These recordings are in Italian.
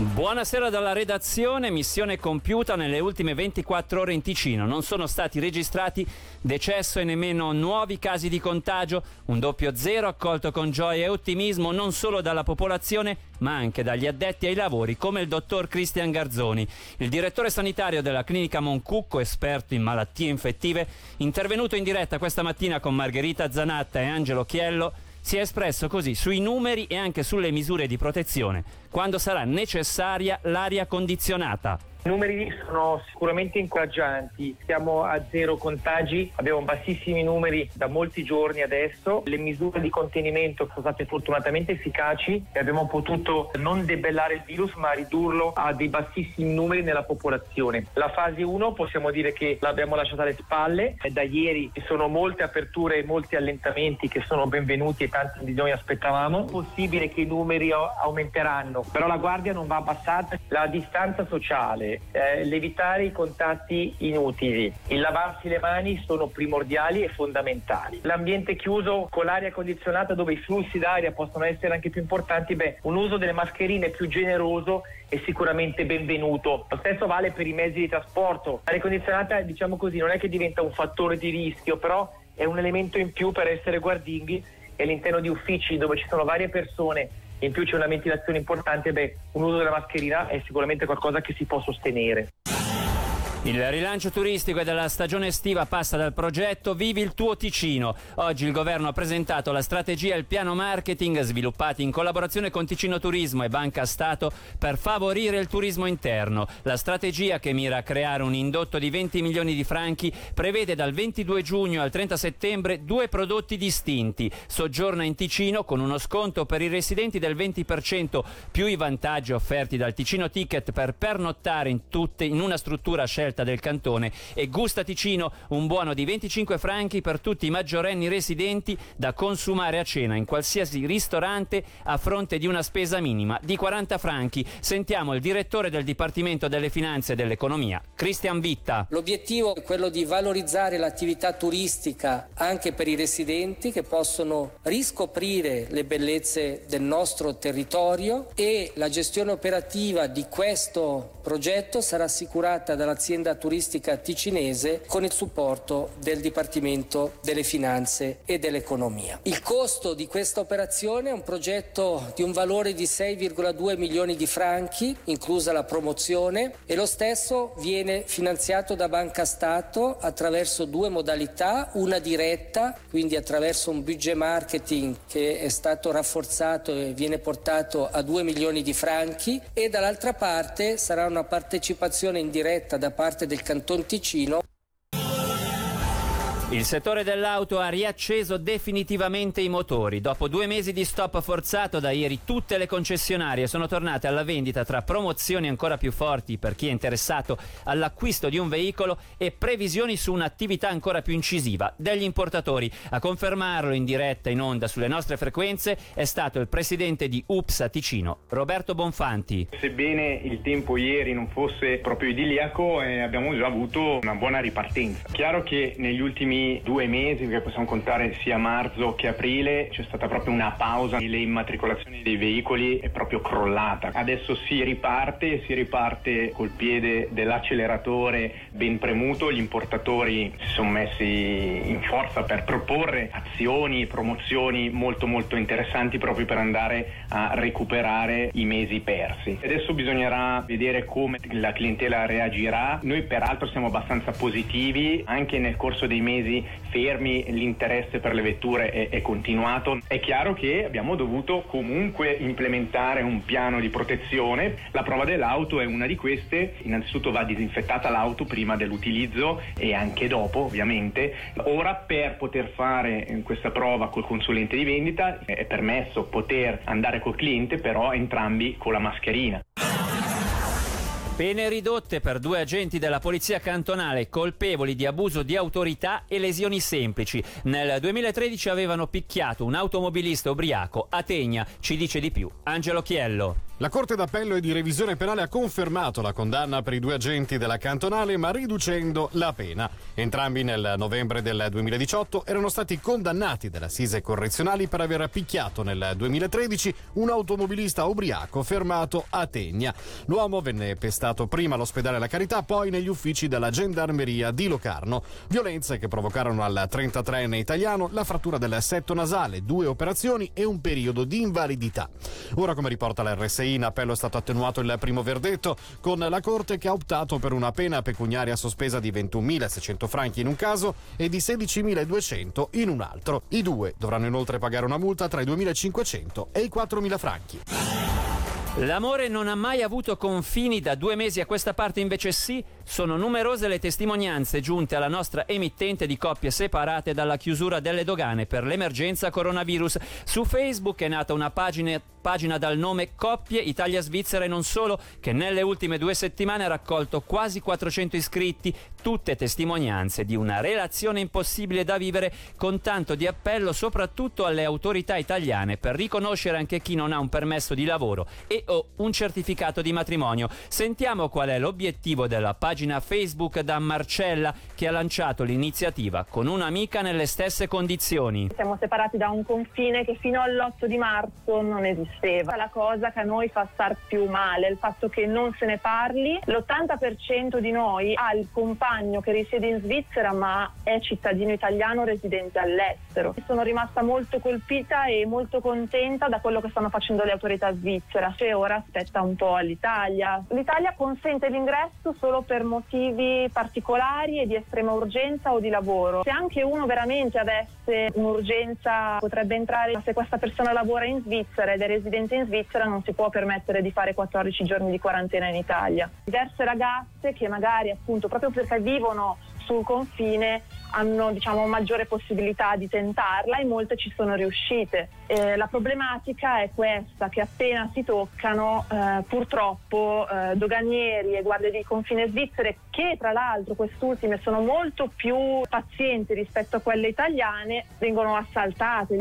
Buonasera dalla redazione, missione compiuta nelle ultime 24 ore in Ticino. Non sono stati registrati decesso e nemmeno nuovi casi di contagio, un doppio zero accolto con gioia e ottimismo non solo dalla popolazione ma anche dagli addetti ai lavori come il dottor Cristian Garzoni, il direttore sanitario della clinica Moncucco, esperto in malattie infettive, intervenuto in diretta questa mattina con Margherita Zanatta e Angelo Chiello si è espresso così sui numeri e anche sulle misure di protezione quando sarà necessaria l'aria condizionata. I numeri sono sicuramente incoraggianti, siamo a zero contagi, abbiamo bassissimi numeri da molti giorni adesso, le misure di contenimento sono state fortunatamente efficaci e abbiamo potuto non debellare il virus ma ridurlo a dei bassissimi numeri nella popolazione. La fase 1 possiamo dire che l'abbiamo lasciata alle spalle, da ieri ci sono molte aperture e molti allentamenti che sono benvenuti e tanti di noi aspettavamo, è possibile che i numeri aumenteranno, però la guardia non va abbassata, la distanza sociale eh, l'evitare i contatti inutili, il lavarsi le mani sono primordiali e fondamentali. L'ambiente chiuso con l'aria condizionata dove i flussi d'aria possono essere anche più importanti, beh, un uso delle mascherine più generoso è sicuramente benvenuto. Lo stesso vale per i mezzi di trasporto. L'aria condizionata, diciamo così, non è che diventa un fattore di rischio, però è un elemento in più per essere guardinghi e all'interno di uffici dove ci sono varie persone in più c'è una ventilazione importante, beh, un uso della mascherina è sicuramente qualcosa che si può sostenere. Il rilancio turistico e della stagione estiva passa dal progetto Vivi il tuo Ticino. Oggi il governo ha presentato la strategia e il piano marketing sviluppati in collaborazione con Ticino Turismo e Banca Stato per favorire il turismo interno. La strategia che mira a creare un indotto di 20 milioni di franchi prevede dal 22 giugno al 30 settembre due prodotti distinti. Soggiorna in Ticino con uno sconto per i residenti del 20% più i vantaggi offerti dal Ticino Ticket per pernottare in, tutte, in una struttura scelta scelta del cantone e Gusta Ticino un buono di 25 franchi per tutti i maggiorenni residenti da consumare a cena in qualsiasi ristorante a fronte di una spesa minima di 40 franchi. Sentiamo il direttore del Dipartimento delle Finanze e dell'Economia, Cristian Vitta. L'obiettivo è quello di valorizzare l'attività turistica anche per i residenti che possono riscoprire le bellezze del nostro territorio e la gestione operativa di questo progetto sarà assicurata dall'azienda azienda turistica ticinese con il supporto del Dipartimento delle Finanze e dell'Economia. Il costo di questa operazione è un progetto di un valore di 6,2 milioni di franchi, inclusa la promozione, e lo stesso viene finanziato da Banca Stato attraverso due modalità, una diretta, quindi attraverso un budget marketing che è stato rafforzato e viene portato a 2 milioni di franchi e dall'altra parte sarà una partecipazione indiretta da parte del Canton Ticino il settore dell'auto ha riacceso definitivamente i motori. Dopo due mesi di stop forzato da ieri tutte le concessionarie sono tornate alla vendita tra promozioni ancora più forti per chi è interessato all'acquisto di un veicolo e previsioni su un'attività ancora più incisiva degli importatori. A confermarlo in diretta in onda sulle nostre frequenze è stato il presidente di UPSA Ticino, Roberto Bonfanti. Sebbene il tempo ieri non fosse proprio idilliaco, eh, abbiamo già avuto una buona ripartenza. Chiaro che negli ultimi due mesi, perché possiamo contare sia marzo che aprile, c'è stata proprio una pausa e le immatricolazioni dei veicoli è proprio crollata. Adesso si riparte, si riparte col piede dell'acceleratore ben premuto, gli importatori si sono messi in forza per proporre azioni promozioni molto molto interessanti proprio per andare a recuperare i mesi persi. Adesso bisognerà vedere come la clientela reagirà. Noi peraltro siamo abbastanza positivi anche nel corso dei mesi mesi fermi l'interesse per le vetture è, è continuato. È chiaro che abbiamo dovuto comunque implementare un piano di protezione. La prova dell'auto è una di queste. Innanzitutto va disinfettata l'auto prima dell'utilizzo e anche dopo, ovviamente. Ora per poter fare questa prova col consulente di vendita è permesso poter andare col cliente, però entrambi con la mascherina. Pene ridotte per due agenti della polizia cantonale colpevoli di abuso di autorità e lesioni semplici. Nel 2013 avevano picchiato un automobilista ubriaco a Tegna. Ci dice di più Angelo Chiello. La Corte d'Appello e di Revisione Penale ha confermato la condanna per i due agenti della cantonale, ma riducendo la pena. Entrambi nel novembre del 2018 erano stati condannati dalle assise correzionali per aver picchiato nel 2013 un automobilista ubriaco fermato a Tegna. L'uomo venne pestato prima all'ospedale La Carità, poi negli uffici della gendarmeria di Locarno. Violenze che provocarono al 33enne italiano la frattura del setto nasale, due operazioni e un periodo di invalidità. Ora, come riporta l'RSI, in appello è stato attenuato il primo verdetto, con la Corte che ha optato per una pena pecuniaria sospesa di 21.600 franchi in un caso e di 16.200 in un altro. I due dovranno inoltre pagare una multa tra i 2.500 e i 4.000 franchi. L'amore non ha mai avuto confini, da due mesi a questa parte invece sì, sono numerose le testimonianze giunte alla nostra emittente di coppie separate dalla chiusura delle dogane per l'emergenza coronavirus. Su Facebook è nata una pagina, pagina dal nome Coppie Italia-Svizzera e non solo, che nelle ultime due settimane ha raccolto quasi 400 iscritti, tutte testimonianze di una relazione impossibile da vivere con tanto di appello soprattutto alle autorità italiane per riconoscere anche chi non ha un permesso di lavoro e o un certificato di matrimonio. Sentiamo qual è l'obiettivo della pagina Facebook da Marcella che ha lanciato l'iniziativa con un'amica nelle stesse condizioni. Siamo separati da un confine che fino all'8 di marzo non esisteva. La cosa che a noi fa star più male è il fatto che non se ne parli. L'80% di noi ha il compagno che risiede in Svizzera ma è cittadino italiano residente all'estero. Sono rimasta molto colpita e molto contenta da quello che stanno facendo le autorità svizzere. Cioè, ora aspetta un po' all'Italia. L'Italia consente l'ingresso solo per motivi particolari e di estrema urgenza o di lavoro. Se anche uno veramente avesse un'urgenza potrebbe entrare, se questa persona lavora in Svizzera ed è residente in Svizzera non si può permettere di fare 14 giorni di quarantena in Italia. Diverse ragazze che magari appunto proprio perché vivono sul confine hanno diciamo, maggiore possibilità di tentarla e molte ci sono riuscite. Eh, la problematica è questa, che appena si toccano eh, purtroppo eh, doganieri e guardie di confine svizzere, che tra l'altro quest'ultime sono molto più pazienti rispetto a quelle italiane, vengono assaltate.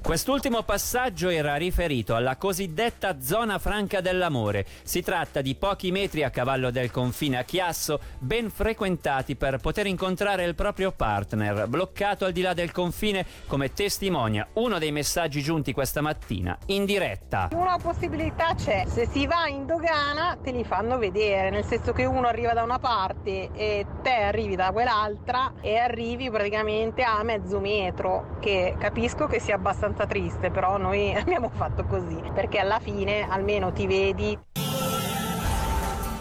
Quest'ultimo passaggio era riferito alla cosiddetta zona franca dell'amore. Si tratta di pochi metri a cavallo del confine a Chiasso, ben frequentati per poter incontrare il proprio partner, bloccato al di là del confine, come testimonia uno dei messaggi giunti questa mattina in diretta. Una possibilità c'è, se si va in dogana te li fanno vedere, nel senso che uno arriva da una parte e te arrivi da quell'altra e arrivi praticamente a mezzo metro, che capisco che sia abbastanza triste, però noi abbiamo fatto così, perché alla fine almeno ti vedi.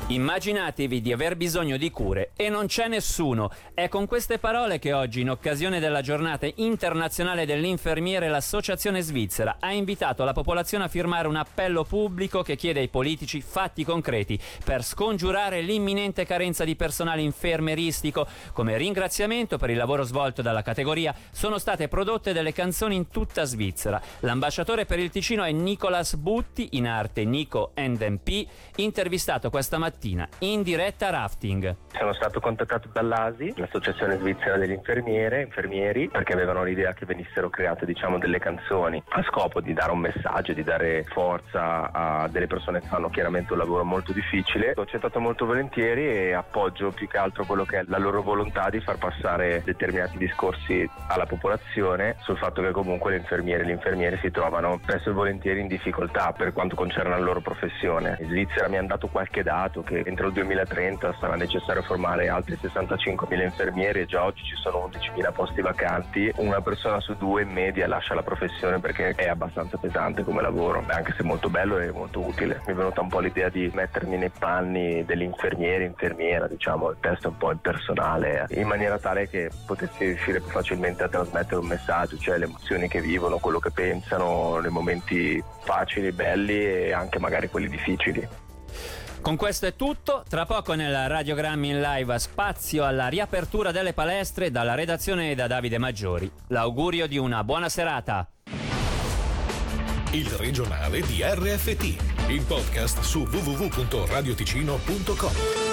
Immaginatevi di aver bisogno di cure e non c'è nessuno. È con queste parole che oggi, in occasione della giornata internazionale dell'infermiere, l'Associazione Svizzera ha invitato la popolazione a firmare un appello pubblico che chiede ai politici fatti concreti per scongiurare l'imminente carenza di personale infermeristico. Come ringraziamento per il lavoro svolto dalla categoria sono state prodotte delle canzoni in tutta Svizzera. L'ambasciatore per il Ticino è Nicolas Butti, in arte Nico NDP, intervistato questa mattina in diretta rafting. Sono stato contattato dall'ASI, l'Associazione Svizzera degli Infermiere, infermieri, perché avevano l'idea che venissero create diciamo delle canzoni a scopo di dare un messaggio, di dare forza a delle persone che fanno chiaramente un lavoro molto difficile. L'ho accettato molto volentieri e appoggio più che altro quello che è la loro volontà di far passare determinati discorsi alla popolazione sul fatto che comunque le infermiere e gli infermieri si trovano spesso e volentieri in difficoltà per quanto concerne la loro professione. In Svizzera mi hanno dato qualche dato che entro il 2030 sarà necessario formare altri 65.000 infermieri e già oggi ci sono 11.000 posti vacanti. Una persona su due in media lascia la professione perché è abbastanza pesante come lavoro, anche se molto bello e molto utile. Mi è venuta un po' l'idea di mettermi nei panni dell'infermiere, infermiera, diciamo, il testo un po' impersonale, in maniera tale che potessi riuscire più facilmente a trasmettere un messaggio, cioè le emozioni che vivono, quello che pensano, nei momenti facili, belli e anche magari quelli difficili. Con questo è tutto, tra poco nella Radiogrammi in live spazio alla riapertura delle palestre dalla redazione da Davide Maggiori. L'augurio di una buona serata. Il regionale di RFT, il podcast su www.radioticino.com.